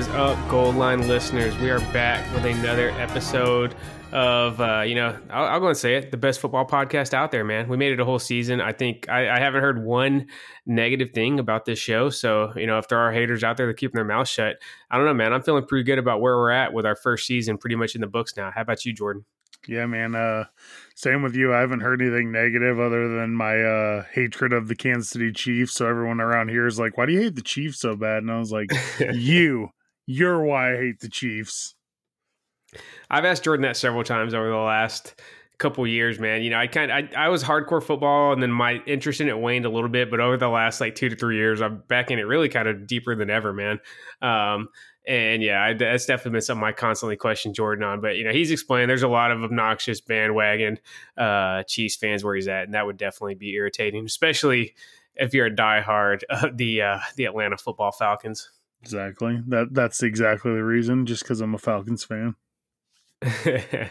is up, Goal Line listeners? We are back with another episode of, uh, you know, I'll, I'll, go and say it, the best football podcast out there, man. We made it a whole season. I think I, I, haven't heard one negative thing about this show. So, you know, if there are haters out there that keeping their mouth shut, I don't know, man. I'm feeling pretty good about where we're at with our first season, pretty much in the books now. How about you, Jordan? Yeah, man. Uh, same with you. I haven't heard anything negative other than my uh, hatred of the Kansas City Chiefs. So everyone around here is like, "Why do you hate the Chiefs so bad?" And I was like, "You, you're why I hate the Chiefs." I've asked Jordan that several times over the last couple years, man. You know, I kind I, I was hardcore football and then my interest in it waned a little bit, but over the last like two to three years, I'm back in it really kind of deeper than ever, man. Um, and yeah, I, that's definitely been something I constantly question Jordan on. But you know, he's explained there's a lot of obnoxious bandwagon uh, Chiefs fans where he's at, and that would definitely be irritating, especially if you're a diehard of the uh, the Atlanta Football Falcons. Exactly. That that's exactly the reason. Just because I'm a Falcons fan.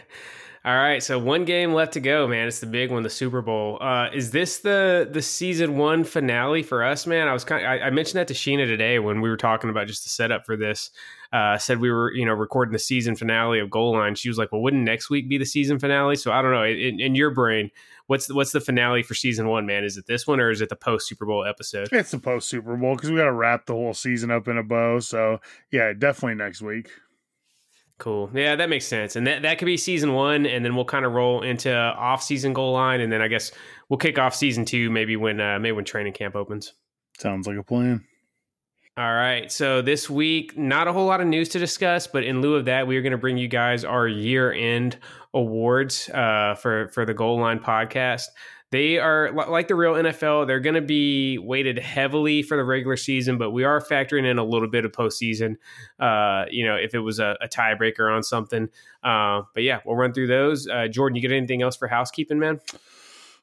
All right, so one game left to go, man. It's the big one, the Super Bowl. Uh, is this the the season one finale for us, man? I was kind. Of, I, I, mentioned that to Sheena today when we were talking about just the setup for this. Uh, said we were, you know, recording the season finale of Goal Line. She was like, "Well, wouldn't next week be the season finale?" So I don't know. In, in your brain, what's the, what's the finale for season one, man? Is it this one or is it the post Super Bowl episode? It's the post Super Bowl because we got to wrap the whole season up in a bow. So yeah, definitely next week. Cool. Yeah, that makes sense. And that, that could be season one, and then we'll kind of roll into off season goal line, and then I guess we'll kick off season two maybe when uh, maybe when training camp opens. Sounds like a plan. All right. So this week, not a whole lot of news to discuss, but in lieu of that, we are going to bring you guys our year end awards uh, for for the Goal Line podcast. They are like the real NFL. They're going to be weighted heavily for the regular season, but we are factoring in a little bit of postseason. Uh, you know, if it was a, a tiebreaker on something. Uh, but yeah, we'll run through those. Uh, Jordan, you get anything else for housekeeping, man?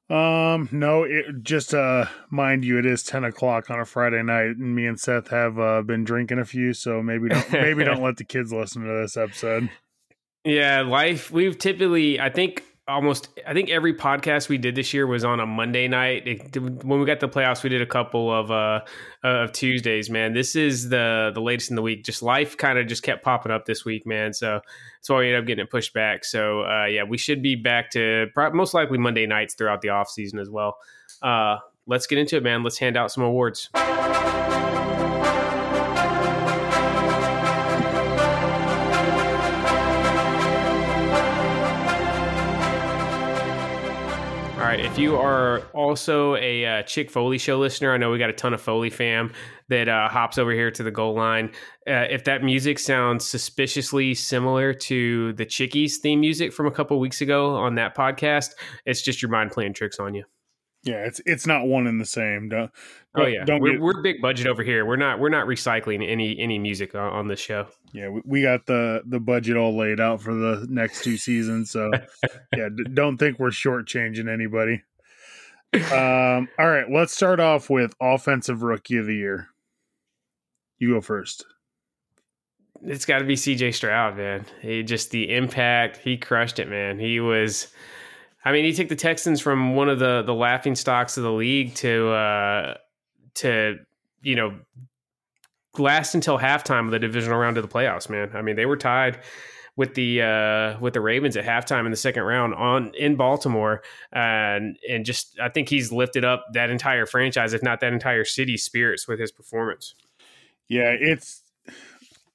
Um, no, it just uh mind you, it is ten o'clock on a Friday night, and me and Seth have uh been drinking a few, so maybe don't maybe don't let the kids listen to this episode. Yeah, life we've typically I think almost I think every podcast we did this year was on a Monday night. It, when we got the playoffs, we did a couple of uh of Tuesdays. Man, this is the the latest in the week. Just life kind of just kept popping up this week, man. So that's why we ended up getting it pushed back. So uh, yeah, we should be back to most likely Monday nights throughout the off season as well. Uh, let's get into it, man. Let's hand out some awards. Right. If you are also a uh, Chick Foley show listener, I know we got a ton of Foley fam that uh, hops over here to the goal line. Uh, if that music sounds suspiciously similar to the Chickies theme music from a couple weeks ago on that podcast, it's just your mind playing tricks on you. Yeah, it's it's not one and the same. Don't, oh yeah, don't we're, get... we're big budget over here. We're not we're not recycling any any music on, on this show. Yeah, we, we, got the the budget all laid out for the next two seasons. So yeah, d- don't think we're shortchanging anybody. Um, all right, let's start off with offensive rookie of the year. You go first. It's got to be C.J. Stroud, man. He just the impact. He crushed it, man. He was I mean, he took the Texans from one of the the laughing stocks of the league to uh, to you know last until halftime of the divisional round of the playoffs. Man, I mean, they were tied with the uh, with the Ravens at halftime in the second round on in Baltimore, and and just I think he's lifted up that entire franchise, if not that entire city's spirits, with his performance. Yeah, it's.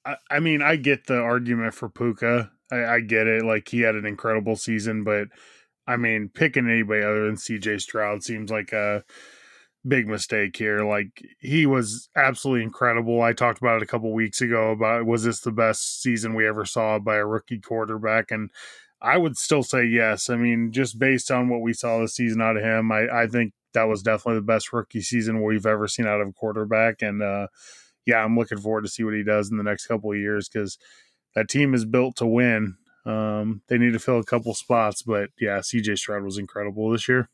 I, I mean, I get the argument for Puka. I, I get it. Like he had an incredible season, but I mean, picking anybody other than CJ Stroud seems like a big mistake here. Like he was absolutely incredible. I talked about it a couple weeks ago about was this the best season we ever saw by a rookie quarterback and I would still say yes. I mean, just based on what we saw this season out of him, I, I think that was definitely the best rookie season we've ever seen out of a quarterback. And uh, yeah, I'm looking forward to see what he does in the next couple of years because that team is built to win. Um, they need to fill a couple spots, but yeah, CJ Stroud was incredible this year.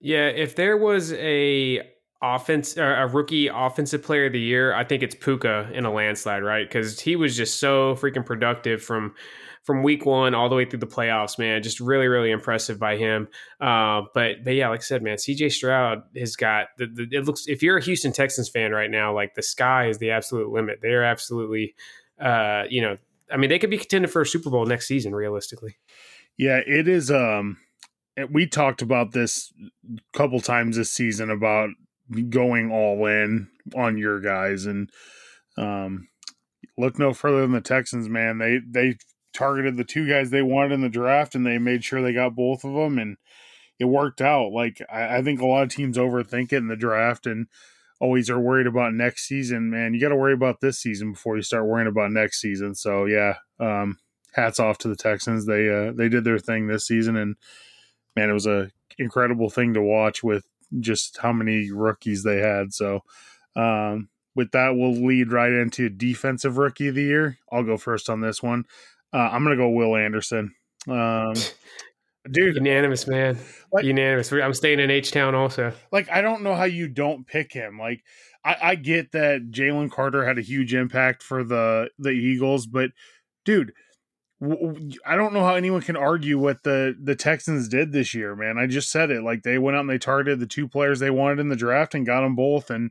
Yeah, if there was a offense or a rookie offensive player of the year, I think it's Puka in a landslide, right? Because he was just so freaking productive from from week one all the way through the playoffs, man. Just really, really impressive by him. Uh, but but yeah, like I said, man, CJ Stroud has got the, the, it looks if you're a Houston Texans fan right now, like the sky is the absolute limit. They're absolutely uh, you know, I mean, they could be contending for a Super Bowl next season, realistically. Yeah, it is um we talked about this a couple times this season about going all in on your guys and um look no further than the Texans, man. They they targeted the two guys they wanted in the draft and they made sure they got both of them and it worked out. Like I, I think a lot of teams overthink it in the draft and always are worried about next season. Man, you got to worry about this season before you start worrying about next season. So yeah, um, hats off to the Texans. They uh, they did their thing this season and man, it was a incredible thing to watch with just how many rookies they had. So um, with that, we'll lead right into defensive rookie of the year. I'll go first on this one. Uh, I'm gonna go Will Anderson. Um, dude, unanimous, man. Like, unanimous. I'm staying in H Town also. Like, I don't know how you don't pick him. Like, I, I get that Jalen Carter had a huge impact for the the Eagles, but dude, I don't know how anyone can argue what the the Texans did this year, man. I just said it. Like they went out and they targeted the two players they wanted in the draft and got them both, and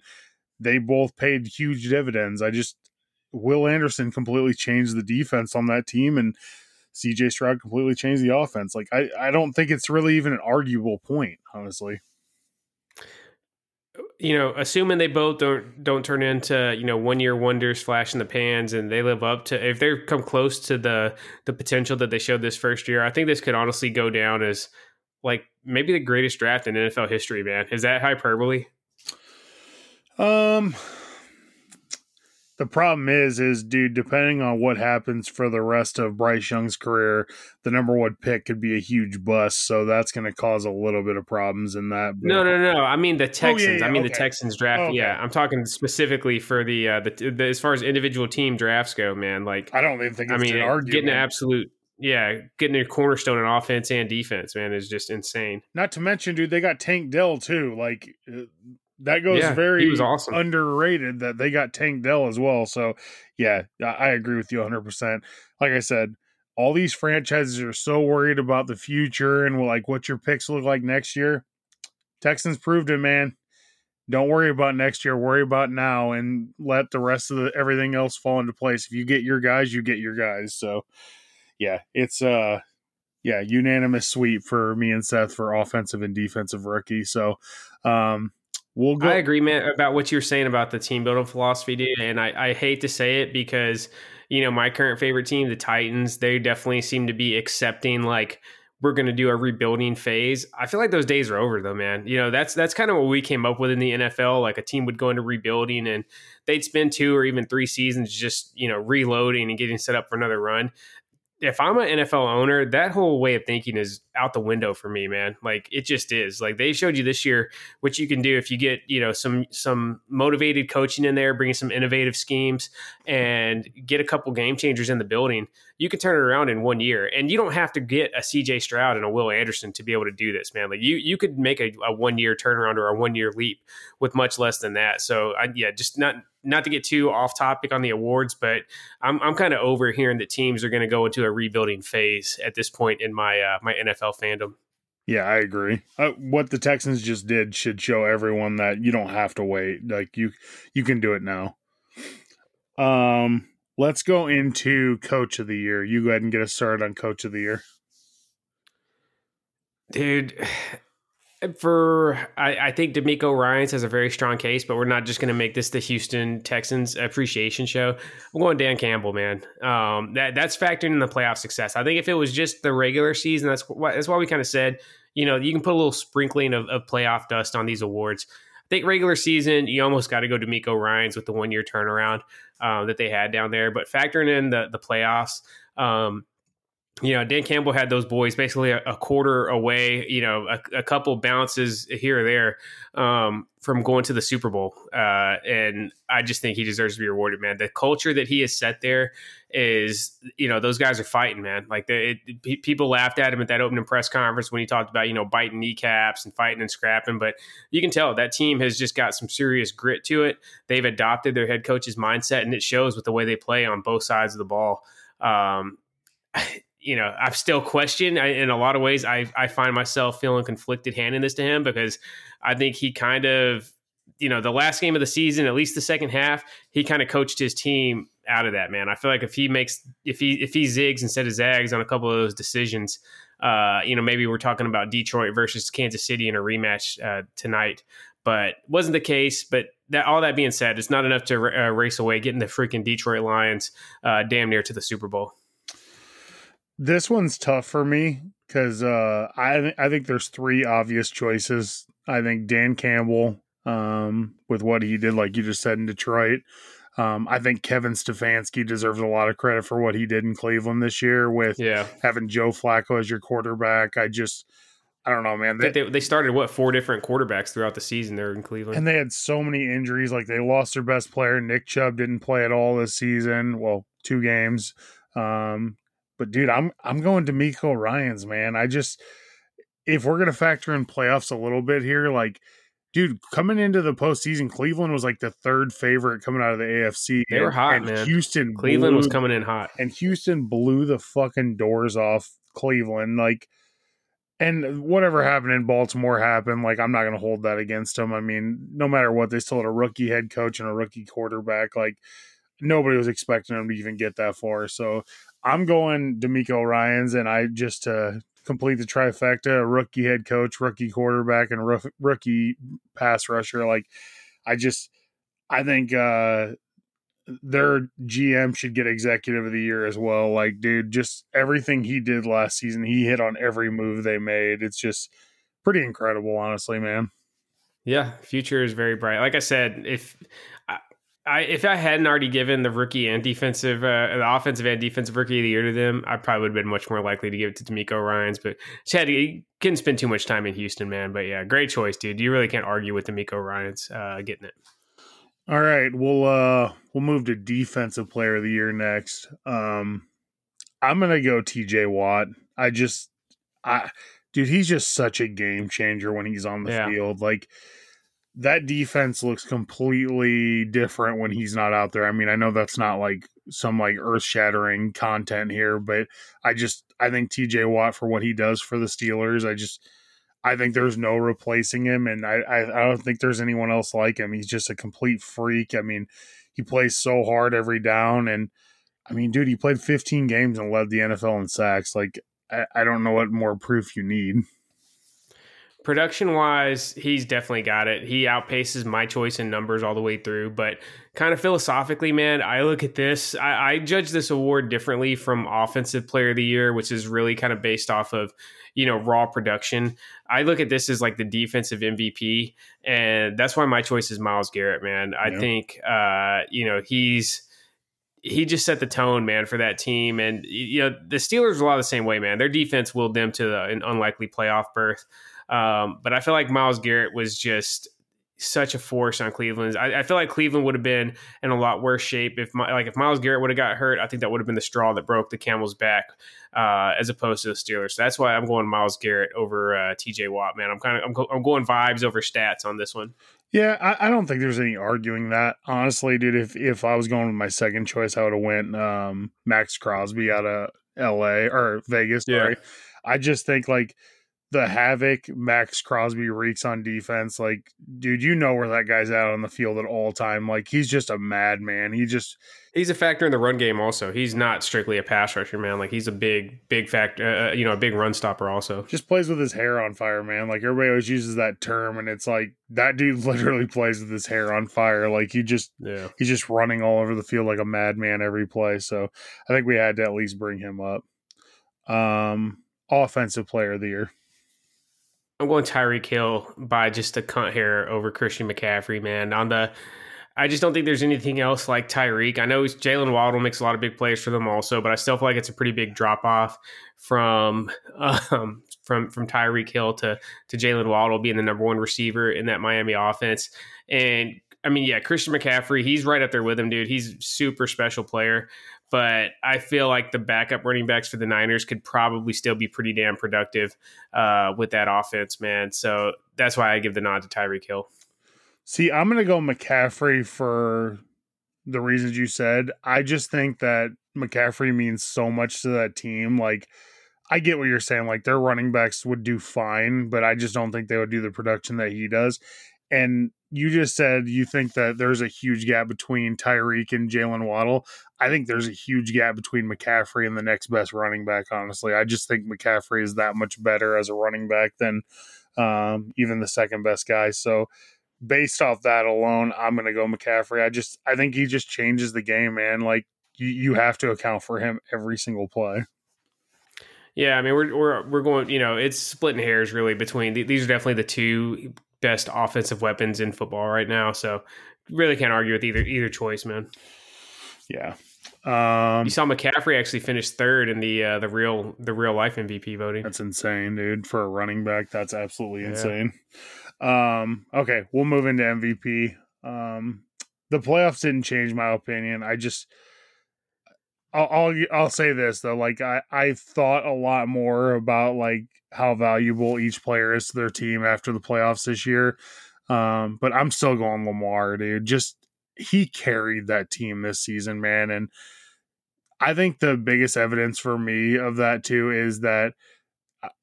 they both paid huge dividends. I just Will Anderson completely changed the defense on that team, and CJ Stroud completely changed the offense. Like I, I don't think it's really even an arguable point, honestly you know, assuming they both don't don't turn into you know one year wonders, flash in the pans, and they live up to if they come close to the the potential that they showed this first year, I think this could honestly go down as like maybe the greatest draft in NFL history. Man, is that hyperbole? Um, the problem is, is dude, depending on what happens for the rest of Bryce Young's career, the number one pick could be a huge bust. So that's going to cause a little bit of problems in that. But... No, no, no. I mean the Texans. Oh, yeah, yeah, I mean okay. the Texans draft. Oh, okay. Yeah, I'm talking specifically for the, uh, the, the as far as individual team drafts go, man. Like I don't even think. I mean, an getting an absolute. Yeah, getting a cornerstone in offense and defense, man, is just insane. Not to mention, dude, they got Tank Dell too. Like uh, that goes yeah, very awesome. underrated that they got Tank Dell as well. So yeah, I agree with you 100%. Like I said, all these franchises are so worried about the future and like what your picks look like next year. Texans proved it, man. Don't worry about next year. Worry about now, and let the rest of the everything else fall into place. If you get your guys, you get your guys. So, yeah, it's uh, yeah, unanimous sweep for me and Seth for offensive and defensive rookie. So, um, We'll go. I agree, man, about what you're saying about the team building philosophy, dude. And I, I hate to say it because, you know, my current favorite team, the Titans, they definitely seem to be accepting like we're going to do a rebuilding phase. I feel like those days are over though, man. You know, that's that's kind of what we came up with in the NFL. Like a team would go into rebuilding and they'd spend two or even three seasons just, you know, reloading and getting set up for another run if I'm an NFL owner, that whole way of thinking is out the window for me, man. Like it just is. Like they showed you this year what you can do if you get, you know, some some motivated coaching in there, bringing some innovative schemes and get a couple game changers in the building. You can turn it around in one year. And you don't have to get a CJ Stroud and a Will Anderson to be able to do this, man. Like you you could make a, a one year turnaround or a one year leap with much less than that. So I, yeah, just not not to get too off topic on the awards, but I'm I'm kind of over hearing that teams are going to go into a rebuilding phase at this point in my uh, my NFL fandom. Yeah, I agree. Uh, what the Texans just did should show everyone that you don't have to wait. Like you you can do it now. Um, let's go into coach of the year. You go ahead and get us started on coach of the year. Dude, for I, I think DeMeco Ryans has a very strong case, but we're not just going to make this the Houston Texans appreciation show. I'm going Dan Campbell, man. Um, that that's factoring in the playoff success. I think if it was just the regular season, that's why that's why we kind of said, you know, you can put a little sprinkling of, of playoff dust on these awards. I think regular season, you almost got to go DeMeco Ryans with the one year turnaround um, that they had down there. But factoring in the the playoffs, um, you know, Dan Campbell had those boys basically a, a quarter away, you know, a, a, couple bounces here or there um, from going to the Super Bowl. Uh, and I just think he deserves to be rewarded, man. The culture that he has set there is, you know, those guys are fighting, man. Like they, it, people laughed at him at that opening press conference when he talked about, you know, biting kneecaps and fighting and scrapping. But you can tell that team has just got some serious grit to it. They've adopted their head coach's mindset, and it shows with the way they play on both sides of the ball. Um, you know, I've still questioned I, in a lot of ways. I I find myself feeling conflicted handing this to him because I think he kind of, you know, the last game of the season, at least the second half, he kind of coached his team out of that. Man, I feel like if he makes if he if he zigs instead of zags on a couple of those decisions, uh, you know, maybe we're talking about Detroit versus Kansas City in a rematch uh, tonight. But wasn't the case. But that all that being said, it's not enough to uh, race away getting the freaking Detroit Lions uh, damn near to the Super Bowl. This one's tough for me because uh, I th- I think there's three obvious choices. I think Dan Campbell, um, with what he did, like you just said in Detroit. Um, I think Kevin Stefanski deserves a lot of credit for what he did in Cleveland this year with yeah. having Joe Flacco as your quarterback. I just, I don't know, man. They, they, they started what four different quarterbacks throughout the season there in Cleveland, and they had so many injuries. Like they lost their best player, Nick Chubb didn't play at all this season. Well, two games. Um, but dude, I'm I'm going DeMeco Ryans, man. I just if we're gonna factor in playoffs a little bit here, like dude, coming into the postseason, Cleveland was like the third favorite coming out of the AFC. They were hot, and man. Houston, Cleveland blew, was coming in hot, and Houston blew the fucking doors off Cleveland. Like, and whatever happened in Baltimore happened. Like, I'm not gonna hold that against them. I mean, no matter what, they still had a rookie head coach and a rookie quarterback. Like, nobody was expecting them to even get that far. So I'm going DeMeco Ryans, and I just uh, complete the trifecta: rookie head coach, rookie quarterback, and rookie pass rusher. Like, I just, I think uh, their GM should get executive of the year as well. Like, dude, just everything he did last season, he hit on every move they made. It's just pretty incredible, honestly, man. Yeah, future is very bright. Like I said, if I, if I hadn't already given the rookie and defensive, uh, the offensive and defensive rookie of the year to them, I probably would have been much more likely to give it to DeMeco Ryans. But Chad, he couldn't spend too much time in Houston, man. But yeah, great choice, dude. You really can't argue with DeMeco Ryans uh, getting it. All right, we'll uh we'll move to defensive player of the year next. Um, I'm gonna go T.J. Watt. I just, I, dude, he's just such a game changer when he's on the yeah. field. Like that defense looks completely different when he's not out there. I mean, I know that's not like some like earth shattering content here, but I just I think TJ Watt for what he does for the Steelers, I just I think there's no replacing him, and I I, I don't think there's anyone else like him. He's just a complete freak. I mean, he plays so hard every down, and I mean, dude, he played 15 games and led the NFL in sacks. Like, I, I don't know what more proof you need production wise, he's definitely got it. He outpaces my choice in numbers all the way through. But kind of philosophically, man, I look at this, I, I, judge this award differently from Offensive Player of the Year, which is really kind of based off of, you know, raw production. I look at this as like the defensive MVP. And that's why my choice is Myles Garrett, man. I yeah. think, uh, you know, he's he just set the tone, man, for that team. And you know, the Steelers are a lot of the same way, man. Their defense willed them to the, an unlikely playoff berth. Um, but I feel like Myles Garrett was just such a force on Cleveland. I, I, feel like Cleveland would have been in a lot worse shape if my, like if Myles Garrett would have got hurt. I think that would have been the straw that broke the camel's back, uh, as opposed to the Steelers. So that's why I'm going Myles Garrett over uh, T.J. Watt. Man, I'm kind of I'm, I'm, going vibes over stats on this one. Yeah, I, I, don't think there's any arguing that. Honestly, dude, if if I was going with my second choice, I would have went um, Maxx Crosby out of L.A. or Vegas. Sorry, yeah. I just think like the havoc Maxx Crosby wreaks on defense. Like, dude, you know where that guy's at on the field at all time. Like, he's just a madman. He just he's a factor in the run game. Also, he's not strictly a pass rusher, man. Like, he's a big, big factor. Uh, uh, you know, a big run stopper. Also, just plays with his hair on fire, man. Like everybody always uses that term, and it's like that dude literally plays with his hair on fire. Like he just, yeah, he's just running all over the field like a madman every play. So I think we had to at least bring him up. Um, offensive player of the year. I'm going Tyreek Hill by just a cunt hair over Christian McCaffrey, man. On the, I just don't think there's anything else like Tyreek. I know Jaylen Waddle makes a lot of big plays for them also, but I still feel like it's a pretty big drop off from um, from from Tyreek Hill to to Jaylen Waddle being the number one receiver in that Miami offense. And I mean, yeah, Christian McCaffrey, he's right up there with him, dude. He's super special player. But I feel like the backup running backs for the Niners could probably still be pretty damn productive uh, with that offense, man. So that's why I give the nod to Tyreek Hill. See, I'm going to go McCaffrey for the reasons you said. I just think that McCaffrey means so much to that team. Like, I get what you're saying. Like, their running backs would do fine, but I just don't think they would do the production that he does. And you just said you think that there's a huge gap between Tyreek and Jaylen Waddle. I think there's a huge gap between McCaffrey and the next best running back, honestly. I just think McCaffrey is that much better as a running back than um, even the second best guy. So, based off that alone, I'm going to go McCaffrey. I just, I think he just changes the game, man. Like, you, you have to account for him every single play. Yeah, I mean we're we're we're going. You know, it's splitting hairs really between these are definitely the two best offensive weapons in football right now. So really can't argue with either either choice, man. Yeah. Um, you saw McCaffrey actually finish third in the uh, the real the real life MVP voting. That's insane, dude. For a running back, that's absolutely insane. Um, okay, we'll move into MVP. Um, the playoffs didn't change my opinion. I just I'll, I'll I'll say this though, like I I thought a lot more about like how valuable each player is to their team after the playoffs this year. Um, but I'm still going Lamar, dude. Just he carried that team this season, man, and I think the biggest evidence for me of that too is that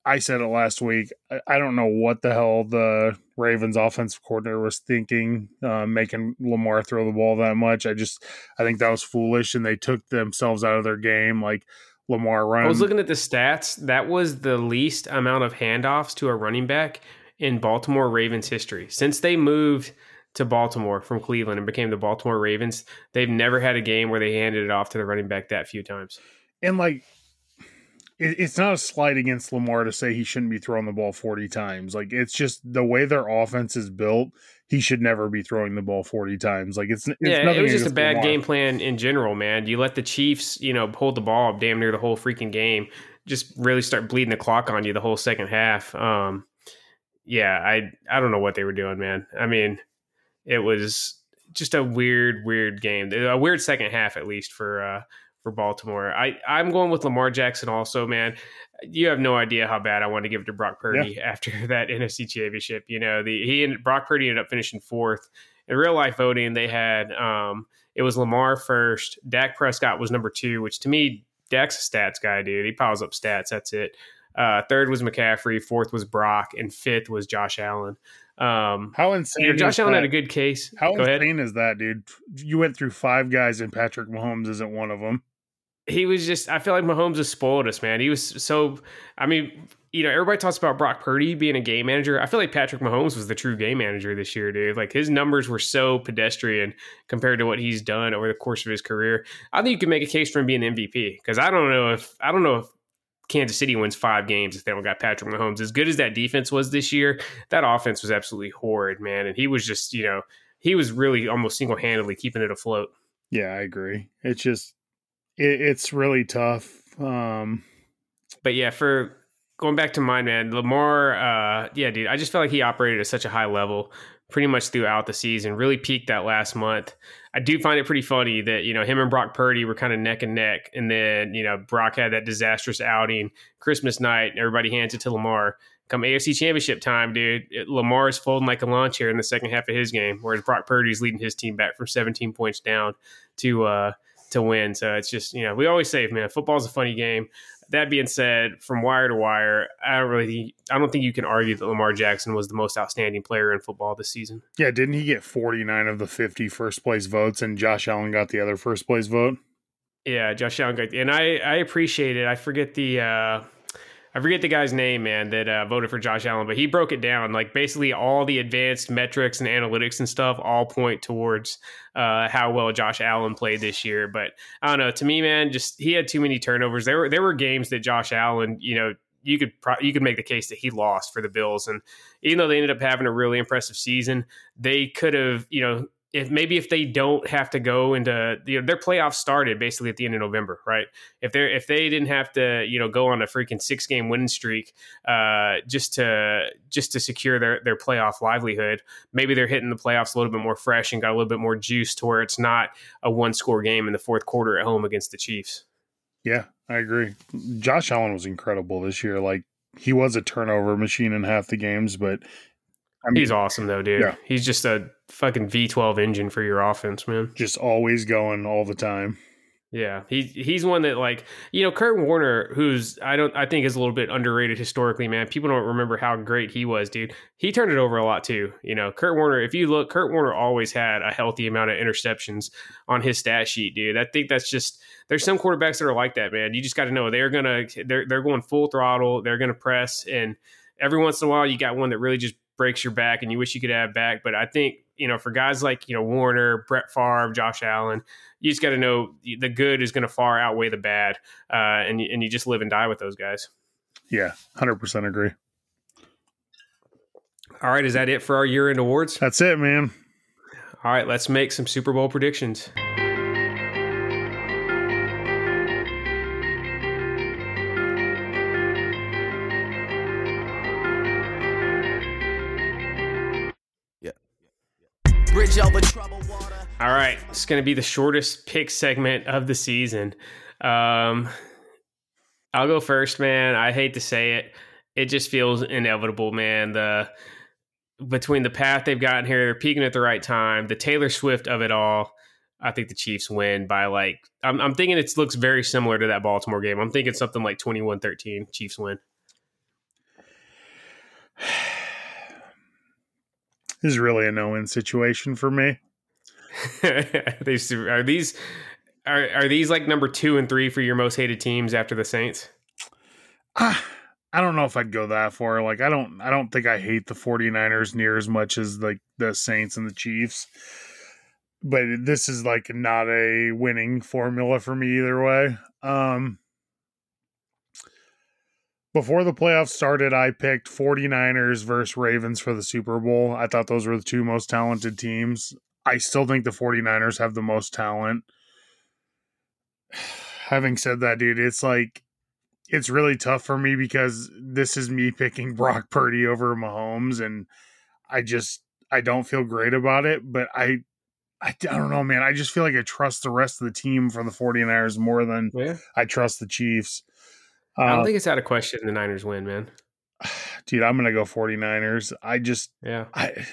I said it last week. I don't know what the hell the Ravens offensive coordinator was thinking, uh, making Lamar throw the ball that much. I just, I think that was foolish, and they took themselves out of their game. Like Lamar running. I was looking at the stats. That was the least amount of handoffs to a running back in Baltimore Ravens history since they moved to Baltimore from Cleveland and became the Baltimore Ravens. They've never had a game where they handed it off to the running back that few times. And like it's not a slight against Lamar to say he shouldn't be throwing the ball 40 times. Like it's just the way their offense is built. He should never be throwing the ball 40 times. Like it's, it's yeah, it was just a bad Lamar. game plan in general, man. You let the Chiefs, you know, hold the ball damn near the whole freaking game. Just really start bleeding the clock on you the whole second half. Um, yeah, I I don't know what they were doing, man. I mean, it was just a weird, weird game. A weird second half, at least for uh, for Baltimore. I I'm going with Lamar Jackson also, man. You have no idea how bad I want to give it to Brock Purdy yeah. after that NFC Championship. You know, the he and Brock Purdy ended up finishing fourth. In real life voting, they had um it was Lamar first, Dak Prescott was number two, which to me, Dak's a stats guy, dude. He piles up stats. That's it. Uh, third was McCaffrey, fourth was Brock, and fifth was Josh Allen. Um, how insane! You know, Josh Allen that? had a good case. How Go insane ahead. is that, dude? You went through five guys, and Patrick Mahomes isn't one of them he was just I feel like Mahomes has spoiled us, man. He was so I mean, you know, everybody talks about Brock Purdy being a game manager. I feel like Patrick Mahomes was the true game manager this year, dude. Like his numbers were so pedestrian compared to what he's done over the course of his career. I think you can make a case for him being MVP because I don't know if I don't know if Kansas City wins five games if they don't got Patrick Mahomes. As good as that defense was this year, that offense was absolutely horrid, man. And he was just, you know, he was really almost single handedly keeping it afloat. Yeah, I agree. It's just it, it's really tough. Um, but yeah, for going back to mine, man, Lamar, uh, yeah, dude, I just felt like he operated at such a high level pretty much throughout the season. Really peaked that last month. I do find it pretty funny that you know him and Brock Purdy were kind of neck and neck, and then you know Brock had that disastrous outing Christmas night, and everybody hands it to Lamar. Come AFC Championship time, dude, it, Lamar is folding like a lawn chair in the second half of his game, whereas Brock Purdy is leading his team back from 17 points down to uh, to win. So it's just, you know, we always say, man, football's a funny game. That being said, from wire to wire, I don't really, I don't think you can argue that Lamar Jackson was the most outstanding player in football this season. Yeah, didn't he get 49 of the 50 first place votes and Josh Allen got the other first place vote? Yeah, Josh Allen got, and I, I appreciate it. I forget the, uh, I forget the guy's name, man, that uh, voted for Josh Allen, but he broke it down. Like basically, all the advanced metrics and analytics and stuff all point towards uh, how well Josh Allen played this year. But I don't know. To me, man, just he had too many turnovers. There were there were games that Josh Allen, you know, you could pro- you could make the case that he lost for the Bills, and even though they ended up having a really impressive season, they could have, you know, if maybe if they don't have to go into you know their playoffs started basically at the end of November, right? If they if they didn't have to you know go on a freaking six game winning streak uh, just to just to secure their their playoff livelihood, maybe they're hitting the playoffs a little bit more fresh and got a little bit more juice to where it's not a one score game in the fourth quarter at home against the Chiefs. Yeah, I agree. Josh Allen was incredible this year. Like he was a turnover machine in half the games, but I mean, he's awesome though, dude. Yeah. He's just a fucking V12 engine for your offense, man. Just always going all the time. Yeah, he he's one that like you know Kurt Warner, who's I don't I think is a little bit underrated historically, man. People don't remember how great he was, dude. He turned it over a lot too. You know, Kurt Warner. If you look, Kurt Warner always had a healthy amount of interceptions on his stat sheet, dude. I think that's just there's some quarterbacks that are like that, man. You just got to know they're gonna they're they're going full throttle, they're gonna press, and every once in a while you got one that really just breaks your back and you wish you could have back. But I think, you know, for guys like, you know, Warner, Brett Favre, Josh Allen, you just got to know the good is going to far outweigh the bad. Uh, and, and you just live and die with those guys. Yeah, 100% agree. All right. Is that it for our year end awards? That's it, man. All right. Let's make some Super Bowl predictions. All right, it's going to be the shortest pick segment of the season. Um, I'll go first, man. I hate to say it, it just feels inevitable, man. The between the path they've gotten here, they're peaking at the right time. The Taylor Swift of it all. I think the Chiefs win by like I'm, I'm thinking it looks very similar to that Baltimore game. I'm thinking something like 21-13 Chiefs win. This is really a no-win situation for me. these are these are are these like number two and three for your most hated teams after the Saints? Uh, I don't know if I'd go that far. Like I don't I don't think I hate the 49ers near as much as like the Saints and the Chiefs. But this is like not a winning formula for me either way. Um before the playoffs started, I picked 49ers versus Ravens for the Super Bowl. I thought those were the two most talented teams. I still think the 49ers have the most talent. Having said that, dude, it's like it's really tough for me because this is me picking Brock Purdy over Mahomes and I just I don't feel great about it, but I I, I don't know, man. I just feel like I trust the rest of the team for the 49ers more than yeah. I trust the Chiefs. I don't uh, think it's out of question the Niners win, man. Dude, I'm going to go 49ers. I just Yeah. I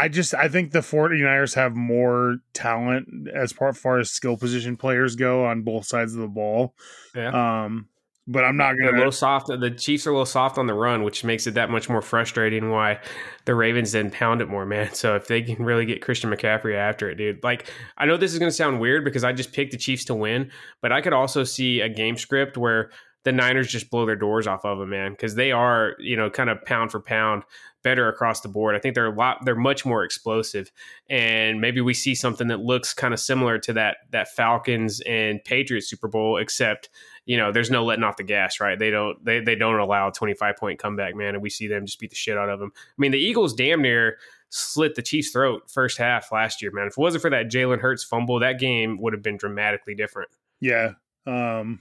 I just I think the 49ers have more talent as far as skill position players go on both sides of the ball. Yeah. Um but I'm not going to. A little soft. The Chiefs are a little soft on the run, which makes it that much more frustrating. Why the Ravens didn't pound it more, man. So if they can really get Christian McCaffrey after it, dude. Like I know this is going to sound weird because I just picked the Chiefs to win, but I could also see a game script where the Niners just blow their doors off of them, man, because they are, you know, kind of pound for pound better across the board. I think they're a lot, they're much more explosive, and maybe we see something that looks kind of similar to that that Falcons and Patriots Super Bowl, except you know, there's no letting off the gas, right? They don't they they don't allow a 25 point comeback, man, and we see them just beat the shit out of them. I mean, the Eagles damn near slit the Chiefs' throat first half last year, man. If it wasn't for that Jalen Hurts fumble, that game would have been dramatically different. Yeah. Um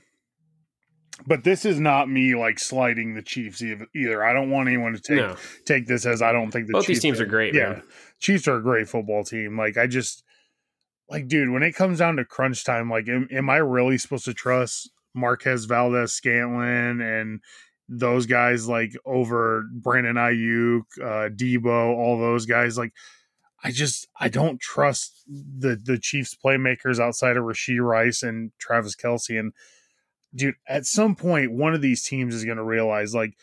but this is not me like sliding the Chiefs either. I don't want anyone to take no. take this as I don't think the both Chiefs these teams are, are great. Yeah, man. Chiefs are a great football team. Like I just like, dude, when it comes down to crunch time, like, am, am I really supposed to trust Marquez Valdes-Scantling and those guys like over Brandon Aiyuk, uh, Deebo, all those guys? Like, I just I don't trust the the Chiefs playmakers outside of Rashee Rice and Travis Kelce and dude, at some point, one of these teams is going to realize, like,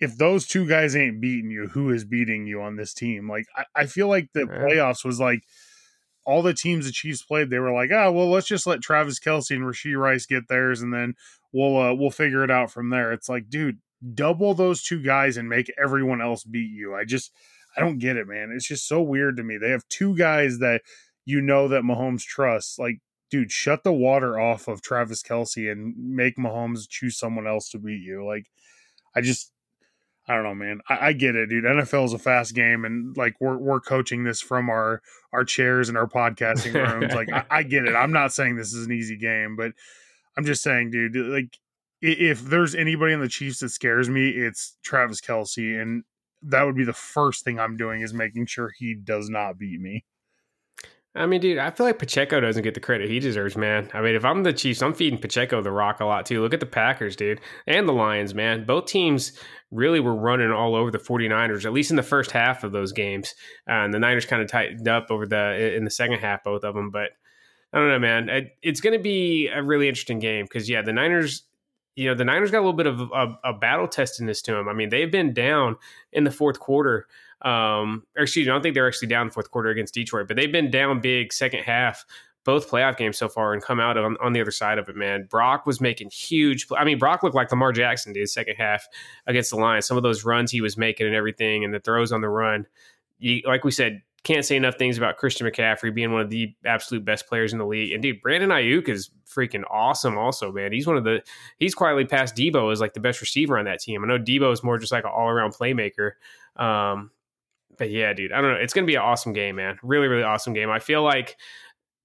if those two guys ain't beating you, who is beating you on this team? Like, I, I feel like the playoffs was like all the teams the Chiefs played, they were like, oh, well, let's just let Travis Kelce and Rashee Rice get theirs, and then we'll uh, we'll figure it out from there. It's like, dude, double those two guys and make everyone else beat you. I just I don't get it, man. It's just so weird to me. They have two guys that you know that Mahomes trusts. Like dude, shut the water off of Travis Kelce and make Mahomes choose someone else to beat you. Like, I just, I don't know, man. I, I, get it, dude. NFL is a fast game, and like we're we're coaching this from our our chairs and our podcasting rooms. like I, I, get it. I'm not saying this is an easy game, but I'm just saying, dude. Like if there's anybody in the Chiefs that scares me, it's Travis Kelce, and that would be the first thing I'm doing is making sure he does not beat me. I mean, dude, I feel like Pacheco doesn't get the credit he deserves, man. I mean, if I'm the Chiefs, I'm feeding Pacheco the rock a lot too. Look at the Packers, dude, and the Lions, man. Both teams really were running all over the 49ers, at least in the first half of those games. Uh, and the Niners kind of tightened up over the in the second half, both of them. But I don't know, man. It's going to be a really interesting game because, yeah, the Niners you know the Niners got a little bit of a, a battle testiness to them. I mean, they've been down in the fourth quarter. Um, or excuse me, I don't think they're actually down the fourth quarter against Detroit, but they've been down big second half both playoff games so far and come out on, on the other side of it, man. Brock was making huge. I mean, Brock looked like Lamar Jackson did second half against the Lions. Some of those runs he was making and everything, and the throws on the run. You, like we said, can't say enough things about Christian McCaffrey being one of the absolute best players in the league. And dude, Brandon Aiyuk is freaking awesome. Also, man, he's one of the he's quietly passed Deebo as like the best receiver on that team. I know Deebo is more just like an all around playmaker. Um, but yeah, dude, I don't know. It's gonna be an awesome game, man. Really, really awesome game. I feel like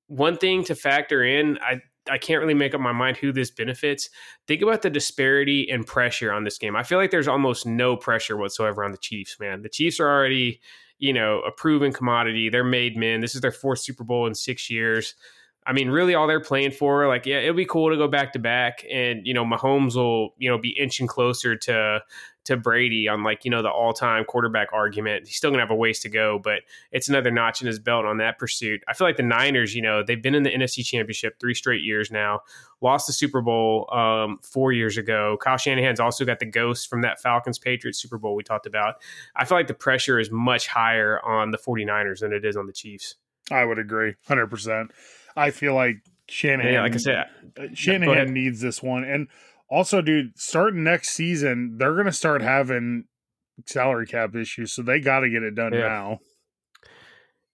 one thing to factor in, I I can't really make up my mind who this benefits. Think about the disparity in pressure on this game. I feel like there's almost no pressure whatsoever on the Chiefs, man. The Chiefs are already you know, a proven commodity. They're made men. This is their fourth Super Bowl in six years. I mean, really, all they're playing for, like, yeah, it'll be cool to go back to back, and you know, Mahomes will, you know, be inching closer to to Brady on like you know the all time quarterback argument. He's still gonna have a ways to go, but it's another notch in his belt on that pursuit. I feel like the Niners, you know, they've been in the NFC Championship three straight years now. Lost the Super Bowl um, four years ago. Kyle Shanahan's also got the ghost from that Falcons Patriots Super Bowl we talked about. I feel like the pressure is much higher on the 49ers than it is on the Chiefs. I would agree, hundred percent. I feel like Shanahan, yeah, like I said, uh, Shanahan needs this one and also, dude, starting next season, they're going to start having salary cap issues, so they got to get it done yeah. now.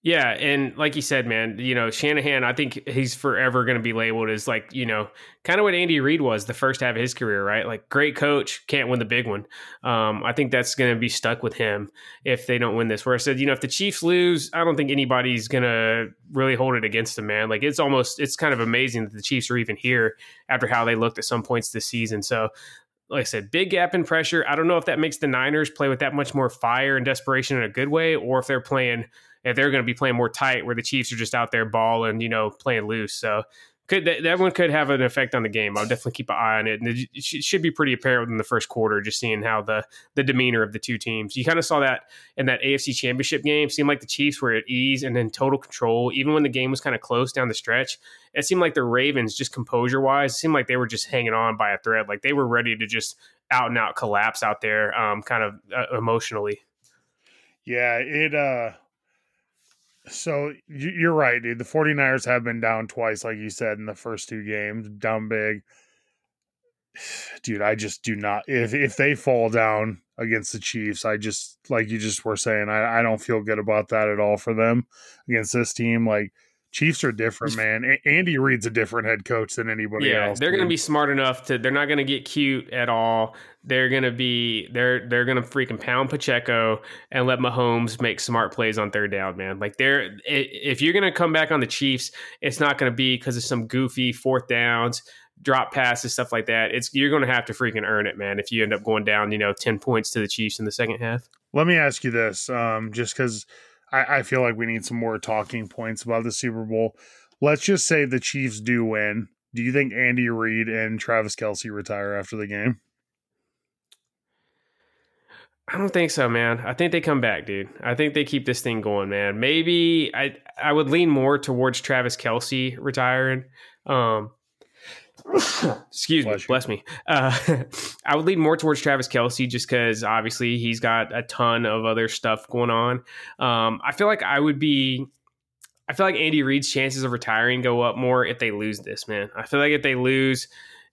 Yeah, and like you said, man, you know Shanahan. I think he's forever going to be labeled as like you know kind of what Andy Reid was the first half of his career, right? Like great coach, can't win the big one. Um, I think that's going to be stuck with him if they don't win this. Where I said, you know, if the Chiefs lose, I don't think anybody's going to really hold it against them, man. Like it's almost it's kind of amazing that the Chiefs are even here after how they looked at some points this season. So like I said, big gap in pressure. I don't know if that makes the Niners play with that much more fire and desperation in a good way, or if they're playing if they're going to be playing more tight, where the Chiefs are just out there balling, you know, playing loose. So could that, that one could have an effect on the game. I'll definitely keep an eye on it, and it should be pretty apparent in the first quarter, just seeing how the the demeanor of the two teams. You kind of saw that in that AFC Championship game. seemed like the Chiefs were at ease and in total control, even when the game was kind of close down the stretch. It seemed like the Ravens, just composure wise, seemed like they were just hanging on by a thread, like they were ready to just out and out collapse out there, um, kind of uh, emotionally. Yeah, it. uh so you're right, dude. The 49ers have been down twice, like you said, in the first two games, down big. Dude, I just do not. If if they fall down against the Chiefs, I just like you just were saying, I, I don't feel good about that at all for them against this team. Like Chiefs are different, man. A- Andy Reid's a different head coach than anybody yeah, else. They're going to be smart enough to. They're not going to get cute at all. They're going to be. They're they're going to freaking pound Pacheco and let Mahomes make smart plays on third down, man. Like they're if you're going to come back on the Chiefs, it's not going to be because of some goofy fourth downs, drop passes, stuff like that. It's you're going to have to freaking earn it, man. If you end up going down, you know, ten points to the Chiefs in the second half. Let me ask you this, um, just because I, I feel like we need some more talking points about the Super Bowl. Let's just say the Chiefs do win. Do you think Andy Reid and Travis Kelce retire after the game? I don't think so, man. I think they come back, dude. I think they keep this thing going, man. Maybe I I would lean more towards Travis Kelce retiring. Um, excuse bless me, you. bless me. Uh, I would lean more towards Travis Kelce just because obviously he's got a ton of other stuff going on. Um, I feel like I would be. I feel like Andy Reid's chances of retiring go up more if they lose this, man. I feel like if they lose,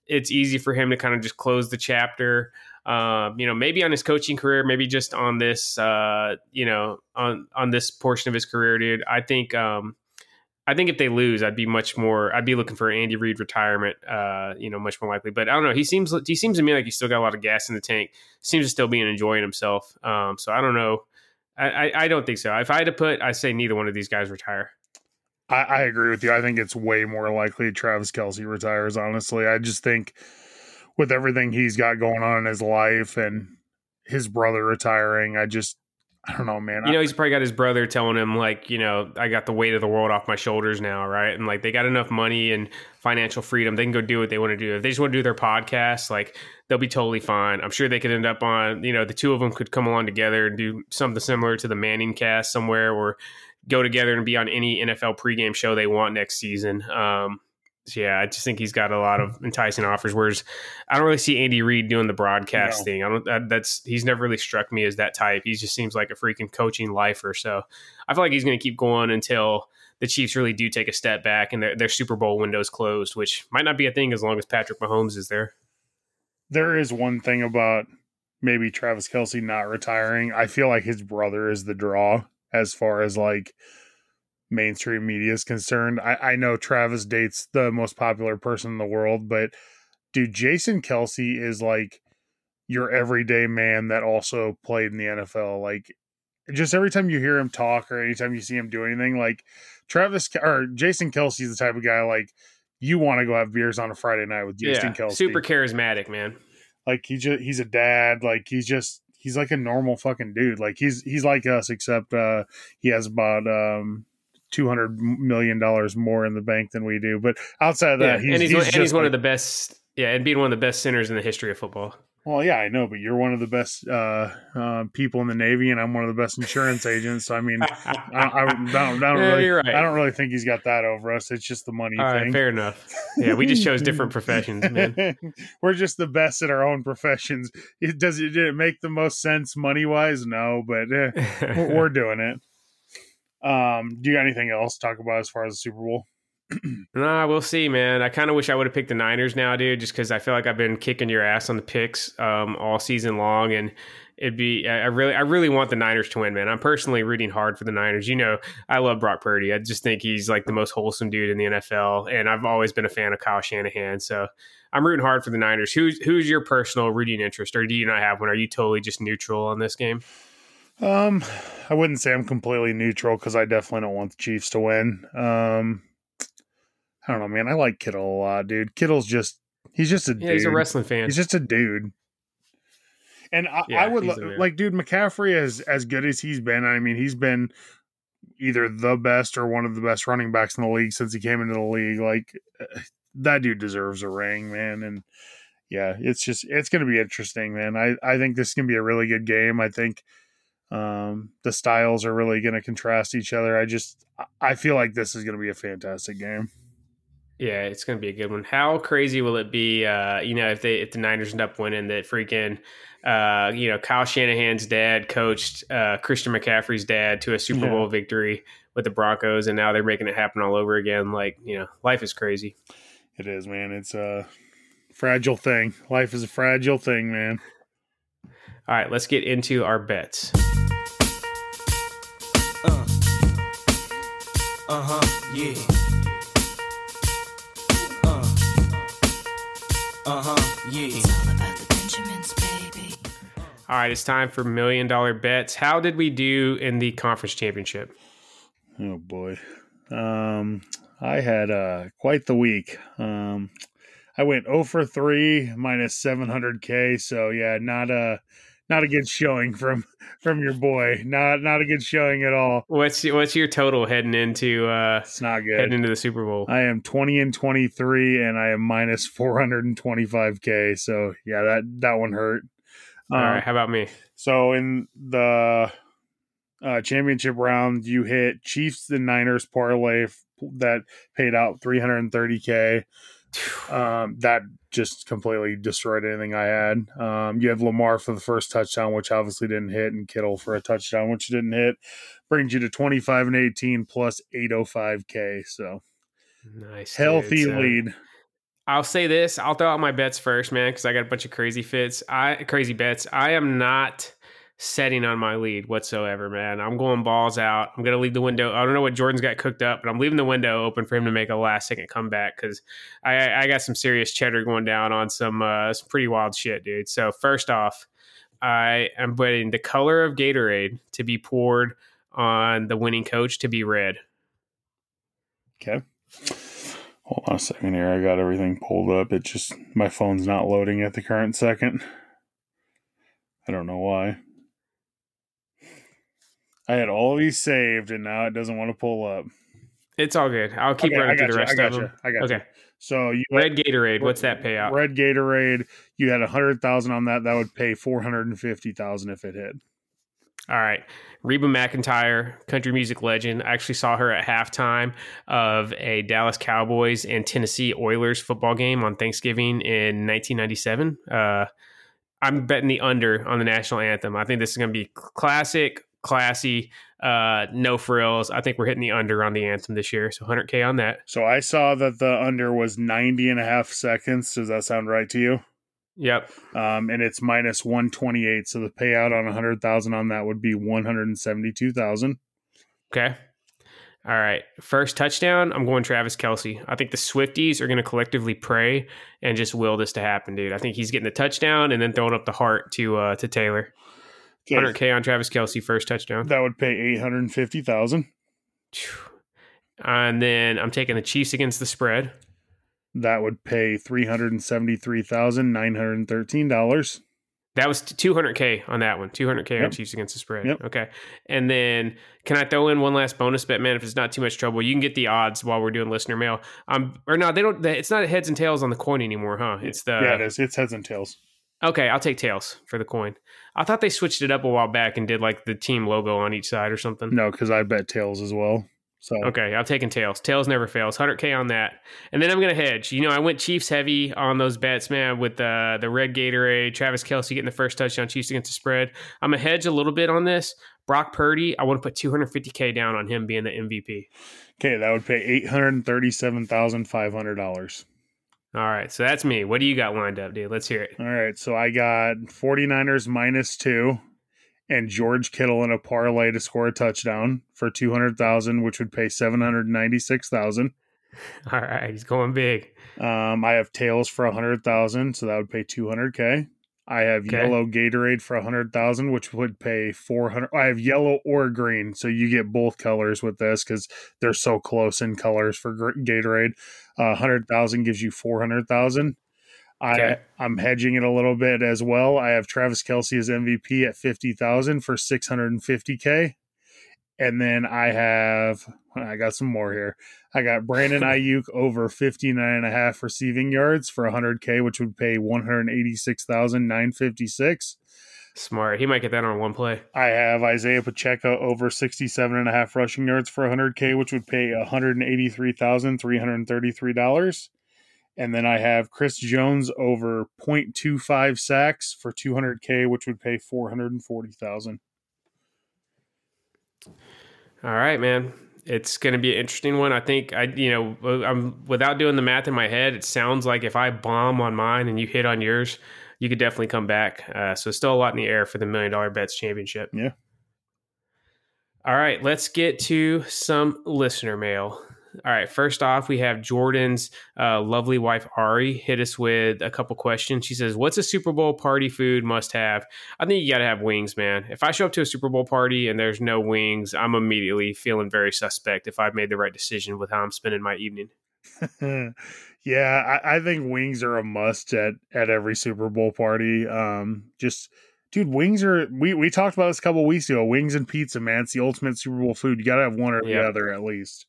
it's easy for him to kind of just close the chapter. Um, you know, maybe on his coaching career, maybe just on this, uh, you know, on on this portion of his career, dude. I think um, I think if they lose, I'd be much more. I'd be looking for Andy Reid retirement. Uh, you know, much more likely. But I don't know. He seems he seems to me like he's still got a lot of gas in the tank. Seems to still be enjoying himself. Um, so I don't know. I, I, I don't think so. If I had to put, I say neither one of these guys retire. I, I agree with you. I think it's way more likely Travis Kelce retires. Honestly, I just think with everything he's got going on in his life and his brother retiring, I just I don't know, man. You know, he's probably got his brother telling him, like, you know, I got the weight of the world off my shoulders now, right? And like, they got enough money and financial freedom. They can go do what they want to do. If they just want to do their podcast, like, they'll be totally fine. I'm sure they could end up on, you know, the two of them could come along together and do something similar to the Manning cast somewhere or go together and be on any NFL pregame show they want next season. Um, yeah, I just think he's got a lot of enticing offers. Whereas I don't really see Andy Reid doing the broadcast no. thing. I don't. That's he's never really struck me as that type. He just seems like a freaking coaching lifer. So I feel like he's going to keep going until the Chiefs really do take a step back and their, their Super Bowl window's closed, which might not be a thing as long as Patrick Mahomes is there. There is one thing about maybe Travis Kelce not retiring. I feel like his brother is the draw as far as like mainstream media is concerned. I, I know Travis dates the most popular person in the world, but dude, Jason Kelce is like your everyday man that also played in the NFL. Like, just every time you hear him talk or anytime you see him do anything, like Travis or Jason Kelce is the type of guy like you want to go have beers on a Friday night with Jason yeah, Kelce. Super charismatic, man. Like he just he's a dad. Like he's just he's like a normal fucking dude. Like he's he's like us, except uh he has about um two hundred million dollars more in the bank than we do. But outside of that, yeah, he's, and he's, he's, and he's one like, of the best. Yeah, and being one of the best centers in the history of football. Well, yeah, I know, but you're one of the best uh, uh, people in the Navy, and I'm one of the best insurance agents. So I mean, I, I, I, don't, I, don't, yeah, really, right. I don't really think he's got that over us. It's just the money All thing. Right, fair enough. Yeah, we just chose different professions, man. We're just the best at our own professions. It does it did it make the most sense money wise? No, but eh, we're, we're doing it. Um, do you got anything else to talk about as far as the Super Bowl? nah, we'll see, man. I kind of wish I would have picked the Niners now, dude, just because I feel like I've been kicking your ass on the picks um, all season long, and it'd be I really I really want the Niners to win, man. I'm personally rooting hard for the Niners. You know, I love Brock Purdy. I just think he's like the most wholesome dude in the NFL, and I've always been a fan of Kyle Shanahan. So I'm rooting hard for the Niners. Who's who's your personal rooting interest, or do you not have one? Are you totally just neutral on this game? Um, I wouldn't say I'm completely neutral because I definitely don't want the Chiefs to win. Um, I don't know, man. I like Kittle a lot, dude. Kittle's just he's just a yeah, dude. he's a wrestling fan. He's just a dude. And I, yeah, I would like, dude, McCaffrey as as good as he's been. I mean, he's been either the best or one of the best running backs in the league since he came into the league. Like uh, that dude deserves a ring, man. And yeah, it's just it's going to be interesting, man. I I think this can be a really good game. I think um, the styles are really going to contrast each other. I just I feel like this is going to be a fantastic game. Yeah, it's going to be a good one. How crazy will it be? Uh, you know, if they if the Niners end up winning, that freaking, uh, you know, Kyle Shanahan's dad coached uh, Christian McCaffrey's dad to a Super yeah. Bowl victory with the Broncos, and now they're making it happen all over again. Like, you know, life is crazy. It is, man. It's a fragile thing. Life is a fragile thing, man. All right, let's get into our bets. Uh-huh. Yeah. Uh. Uh-huh. Yeah. It's all about the Benjamins, baby. All right, it's time for million dollar bets. How did we do in the conference championship? Oh boy. Um I had uh quite the week. Um I went 0 for 3 minus 700k, so yeah, not a not a good showing from from your boy. Not not a good showing at all. What's what's your total heading into? uh It's not good. Heading into the Super Bowl. I am twenty and twenty three, and I am minus four hundred and twenty five k. So yeah, that that one hurt. All right, how about me? So in the uh, championship round, you hit Chiefs and Niners parlay that paid out three hundred and thirty k. Um, that just completely destroyed anything I had. Um, you have Lamar for the first touchdown, which obviously didn't hit, and Kittle for a touchdown, which didn't hit. Brings you to 25 and 18 plus 805K. So nice. Healthy dude. lead. I'll say this. I'll throw out my bets first, man, because I got a bunch of crazy fits. I crazy bets. I am not setting on my lead whatsoever, man. I'm going balls out. I'm gonna leave the window. I don't know what Jordan's got cooked up, but I'm leaving the window open for him to make a last second comeback because I, I got some serious cheddar going down on some uh, some pretty wild shit, dude. So first off, I am betting the color of Gatorade to be poured on the winning coach to be red. Okay. Hold on a second here. I got everything pulled up. It just my phone's not loading at the current second. I don't know why. I had all these saved and now it doesn't want to pull up. It's all good. I'll keep Okay, running through the rest of you, them. I got Okay. you. So you Red Gatorade, what's that payout? Red Gatorade, you had a hundred thousand on that. That would pay four hundred and fifty thousand if it hit. All right. Reba McEntire, country music legend. I actually saw her at halftime of a Dallas Cowboys and Tennessee Oilers football game on Thanksgiving in 1997. Uh, I'm betting the under on the national anthem. I think this is going to be classic, classy, uh, no frills. I think we're hitting the under on the anthem this year. So 100K on that. So I saw that the under was 90 and a half seconds. Does that sound right to you? Yep. Um, and it's minus 128. So the payout on 100,000 on that would be 172,000. Okay. All right. First touchdown, I'm going Travis Kelce. I think the Swifties are going to collectively pray and just will this to happen, dude. I think he's getting the touchdown and then throwing up the heart to uh, to Taylor. 100K on Travis Kelce, first touchdown. That would pay 850,000. And then I'm taking the Chiefs against the spread. That would pay $373,913. That was 200K on that one. 200K on Chiefs against the spread. Yep. Okay. And then can I throw in one last bonus bet, man? If it's not too much trouble, you can get the odds while we're doing listener mail. Um, or no, they don't. It's not heads and tails on the coin anymore, huh? It's the yeah, it is. It's heads and tails. Okay, I'll take tails for the coin. I thought they switched it up a while back and did like the team logo on each side or something. No, because I bet tails as well. So Okay, I'm taking tails. Tails never fails. 100k on that, and then I'm gonna hedge. You know, I went Chiefs heavy on those bets, man, with the the red Gatorade, Travis Kelce getting the first touchdown, Chiefs against the spread. I'm gonna hedge a little bit on this. Brock Purdy, I want to put 250k down on him being the MVP. okay, that would pay eight hundred thirty-seven thousand five hundred dollars. All right, so that's me. What do you got lined up, dude? Let's hear it. All right, so I got 49ers minus two and George Kittle in a parlay to score a touchdown for 200,000, which would pay 796,000. All right, he's going big. Um, I have tails for 100,000, so that would pay 200K. I have Okay. yellow Gatorade for a 100,000, which would pay 400. I have yellow or green, so you get both colors with this because they're so close in colors for Gatorade. Uh, 100,000 gives you 400,000. I Okay. I'm hedging it a little bit as well. I have Travis Kelce as MVP at 50,000 for 650K. And then I have, I got some more here. I got Brandon Aiyuk over 59 and a half receiving yards for 100K, which would pay 186,956. Smart. He might get that on one play. I have Isaiah Pacheco over 67 and a half rushing yards for 100K, which would pay $183,333. And then I have Chris Jones over 0.25 sacks for 200K, which would pay 440,000. All right, man. It's going to be an interesting one. I think I, you know, I'm without doing the math in my head. It sounds like if I bomb on mine and you hit on yours, you could definitely come back. Uh, so still a lot in the air for the million dollar bets championship. Yeah. All right, let's get to some listener mail. All right, first off, we have Jordan's uh, lovely wife Ari hit us with a couple questions. She says, "What's a Super Bowl party food must have?" I think you got to have wings, man. If I show up to a Super Bowl party and there's no wings, I'm immediately feeling very suspect if I've made the right decision with how I'm spending my evening. yeah, I, I think wings are a must at, at every Super Bowl party. Um, just dude, wings are we, we talked about this a couple weeks ago. Wings and pizza, man. It's the ultimate Super Bowl food. You gotta have one or the Yep. other at least.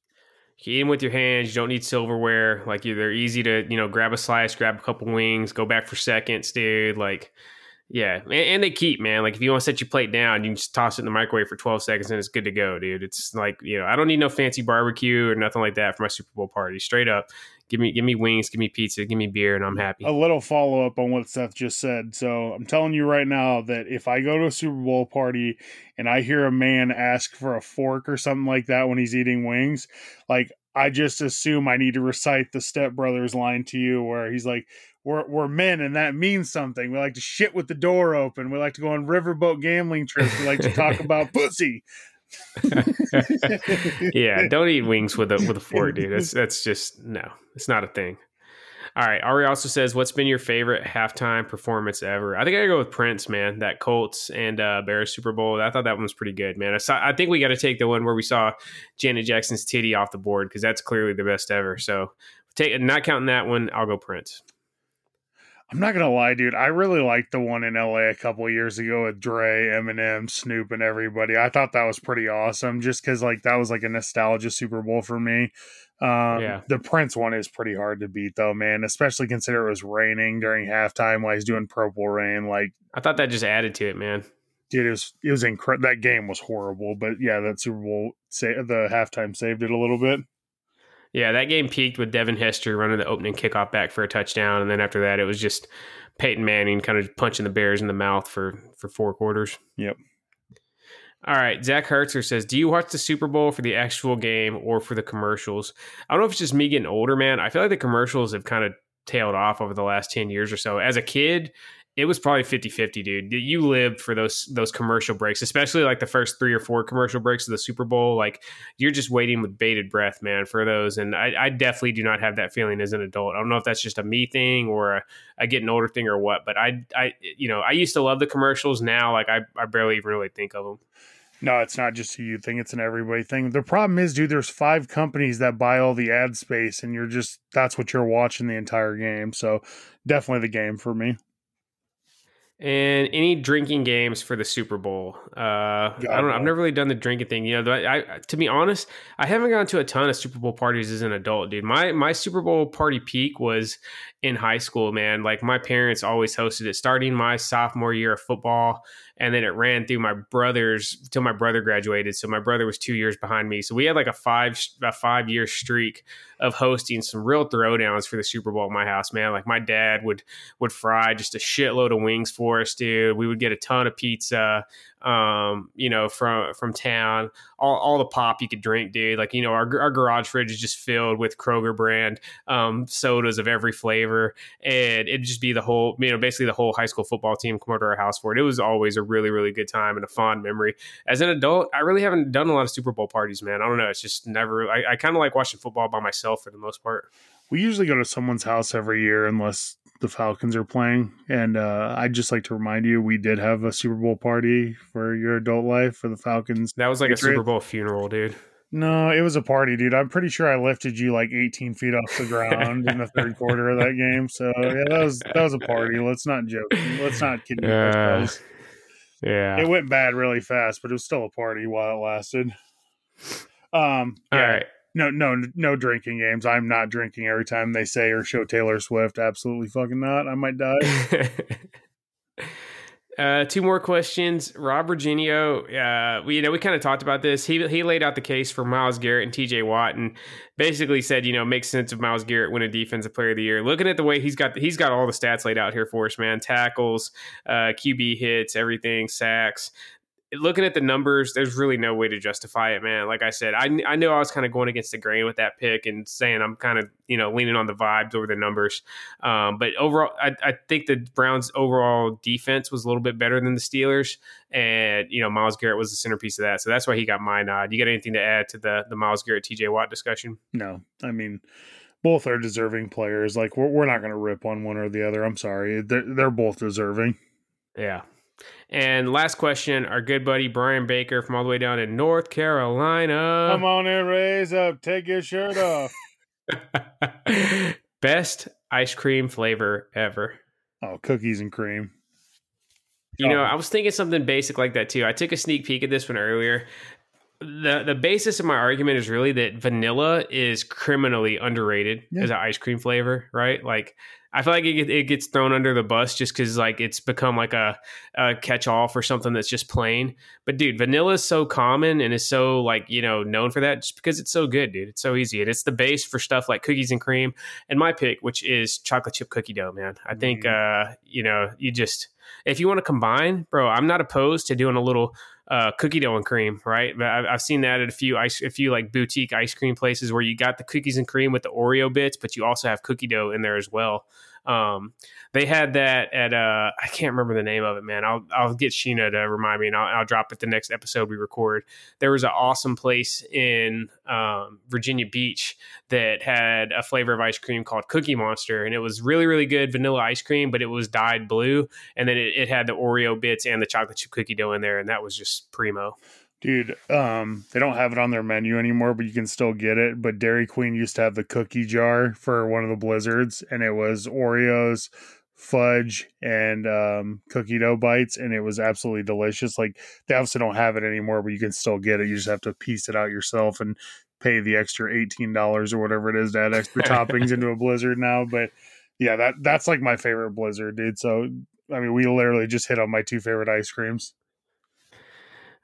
You eat them with your hands. You don't need silverware. Like they're easy to you know grab a slice, grab a couple wings, go back for seconds, dude. Like. Yeah, and, and they keep, man. Like if you want to set your plate down, you can just toss it in the microwave for 12 seconds and it's good to go, dude. It's like, you know, I don't need no fancy barbecue or nothing like that for my Super Bowl party. Straight up. Give me give me wings, give me pizza, give me beer, and I'm happy. A little follow up on what Seth just said. So I'm telling you right now that if I go to a Super Bowl party and I hear a man ask for a fork or something like that when he's eating wings, like I just assume I need to recite the Step Brothers line to you, where he's like, "We're we're men, and that means something. We like to shit with the door open. We like to go on riverboat gambling trips. We like to talk about pussy." yeah, don't eat wings with a with a fork, dude. That's that's just no, it's not a thing. All right. Ari also says, "What's been your favorite halftime performance ever?" I think I gotta go with Prince, man. That Colts and uh, Bears Super Bowl. I thought that one was pretty good, man. I, saw, I think we got to take the one where we saw Janet Jackson's titty off the board because that's clearly the best ever. So, take not counting that one, I'll go Prince. I'm not gonna lie, dude. I really liked the one in LA a couple years ago with Dre, Eminem, Snoop, and everybody. I thought that was pretty awesome, just because like that was like a nostalgia Super Bowl for me. Um, yeah. The Prince one is pretty hard to beat, though, man. Especially consider it was raining during halftime while he's doing Purple Rain. Like I thought that just added to it, man. Dude, it was it was incredible. That game was horrible, but yeah, that Super Bowl sa- the halftime saved it a little bit. Yeah, that game peaked with Devin Hester running the opening kickoff back for a touchdown, and then after that, it was just Peyton Manning kind of punching the Bears in the mouth for for four quarters. Yep. All right, Zach Hertzer says, "Do you watch the Super Bowl for the actual game or for the commercials?" I don't know if it's just me getting older, man. I feel like the commercials have kind of tailed off over the last 10 years or so. As a kid, it was probably 50-50 dude you lived for those those commercial breaks especially like the first three or four commercial breaks of the super bowl like you're just waiting with bated breath man for those and i, I definitely do not have that feeling as an adult i don't know if that's just a me thing or a, a getting older thing or what but i i you know i used to love the commercials now like i, I barely even really think of them no, it's not just a you thing; it's an everybody thing. The problem is, dude, there's five companies that buy all the ad space, and you're just that's what you're watching the entire game. So, definitely the game for me. And any drinking games for the Super Bowl? Uh, I don't know. I've never really done the drinking thing. You know, I, I, to be honest, I haven't gone to a ton of Super Bowl parties as an adult, dude. My my Super Bowl party peak was in high school, man. Like my parents always hosted it, starting my sophomore year of football and then it ran through my brothers till my brother graduated. So my brother was two years behind me. So we had like a five a five year streak of hosting some real throwdowns for the Super Bowl at my house, man. Like my dad would would fry just a shitload of wings for us, dude. We would get a ton of pizza um, you know, from from town. All, all the pop you could drink, dude. Like you know, our our garage fridge is just filled with Kroger brand um, sodas of every flavor, and it'd just be the whole, you know, basically the whole high school football team come over to our house for it. It was always a really really good time and a fond memory. As an adult, I really haven't done a lot of Super Bowl parties, man. I don't know. It's just never. I, I kind of like watching football by myself for the most part. We usually go to someone's house every year, unless the Falcons are playing. And uh, I'd just like to remind you, we did have a Super Bowl party for your adult life for the Falcons. That was like Patriots. a Super Bowl funeral, dude. No, it was a party, dude. I'm pretty sure I lifted you like 18 feet off the ground in the third quarter of that game. So yeah, that was that was a party. Let's not joke. Let's not kid uh, Yeah, it went bad really fast, but it was still a party while it lasted. Um, yeah. All right no, no, no drinking games. I'm not drinking every time they say or show Taylor Swift. Absolutely fucking not. I might die. uh, two more questions. Rob Virginio, uh, we you know we kind of talked about this. He he laid out the case for Myles Garrett and T.J. Watt, and basically said, you know, makes sense of Myles Garrett winning a Defensive Player of the Year. Looking at the way he's got he's got all the stats laid out here for us, man. Tackles, uh, QB hits, everything, sacks looking at the numbers, there's really no way to justify it, man. Like I said, I, I know I was kind of going against the grain with that pick and saying I'm kind of, you know, leaning on the vibes over the numbers. Um, but overall, I, I think the Browns' overall defense was a little bit better than the Steelers. And, you know, Myles Garrett was the centerpiece of that. So that's why he got my nod. You got anything to add to the, the Myles Garrett, TJ Watt discussion? No. I mean, both are deserving players. Like, we're, we're not going to rip on one or the other. I'm sorry. They're, they're both deserving. Yeah. And last question, our good buddy Brian Baker from all the way down in North Carolina. Come on and raise up. Take your shirt off. Best ice cream flavor ever. Oh, cookies and cream. You oh. know, I was thinking something basic like that too. I took a sneak peek at this one earlier. The the basis of my argument is really that vanilla is criminally underrated yeah. as an ice cream flavor, right? Like I feel like it, it gets thrown under the bus just because like it's become like a, a catch all for something that's just plain. But dude, vanilla is so common and is so like you know known for that just because it's so good, dude. It's so easy and it's the base for stuff like cookies and cream. And my pick, which is chocolate chip cookie dough, man. I think mm-hmm. uh, you know you just if you want to combine, bro, I'm not opposed to doing a little uh, cookie dough and cream, right? But I've, I've seen that at a few ice, a few like boutique ice cream places where you got the cookies and cream with the Oreo bits, but you also have cookie dough in there as well. Um, they had that at uh, I can't remember the name of it, man. I'll I'll get Sheena to remind me, and I'll, I'll drop it the next episode we record. There was an awesome place in um, Virginia Beach that had a flavor of ice cream called Cookie Monster, and it was really really good vanilla ice cream, but it was dyed blue, and then it, it had the Oreo bits and the chocolate chip cookie dough in there, and that was just primo. Dude, um, they don't have it on their menu anymore, but you can still get it. But Dairy Queen used to have the cookie jar for one of the blizzards, and it was Oreos, fudge, and um, cookie dough bites, and it was absolutely delicious. Like they obviously don't have it anymore, but you can still get it. You just have to piece it out yourself and pay the extra eighteen dollars or whatever it is to add extra toppings into a blizzard now. But yeah, that that's like my favorite blizzard, dude. So I mean, we literally just hit on my two favorite ice creams.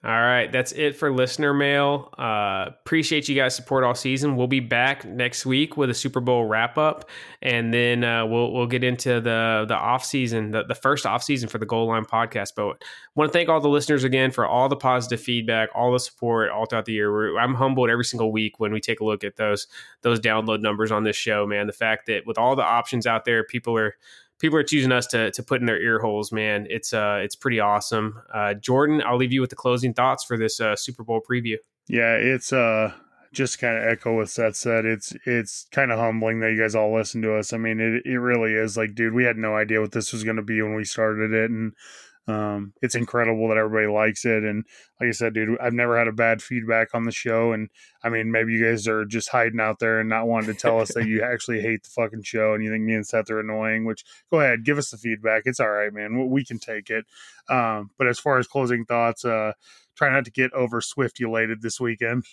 All right, that's it for listener mail. Uh, appreciate you guys' support all season. We'll be back next week with a Super Bowl wrap up, and then uh, we'll we'll get into the the off season, the, the first off season for the Goal Line podcast. But want to thank all the listeners again for all the positive feedback, all the support all throughout the year. We're, I'm humbled every single week when we take a look at those those download numbers on this show. Man, the fact that with all the options out there, people are people are choosing us to to put in their ear holes, man. It's uh it's pretty awesome. Uh, Jordan, I'll leave you with the closing thoughts for this uh, Super Bowl preview. Yeah, it's uh just kind of echo what Seth said. It's it's kind of humbling that you guys all listen to us. I mean, it it really is. Like, dude, we had no idea what this was going to be when we started it, and um, it's incredible that everybody likes it. And like I said, dude, I've never had a bad feedback on the show. And I mean, maybe you guys are just hiding out there and not wanting to tell us that you actually hate the fucking show and you think me and Seth are annoying, which go ahead, give us the feedback. It's all right, man. We can take it. Um, but as far as closing thoughts, uh, try not to get over Swift elated this weekend.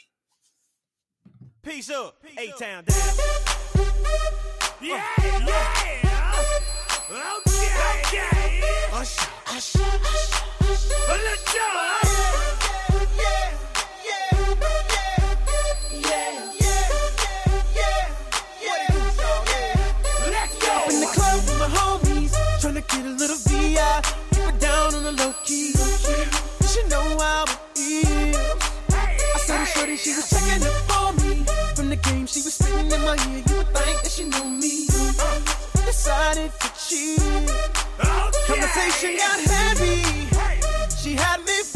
Peace up, A Town down. Yeah, yeah. Okay, okay. Usher. Let's go. In the club with my homies, trying to get a little VI, keep it down on the low key. You should know how it feels. I saw the shorty, she was checking up for me. From the game, she was spitting in my ear. You would think that she knew me. Decided to cheat. Conversation got heavy. She had me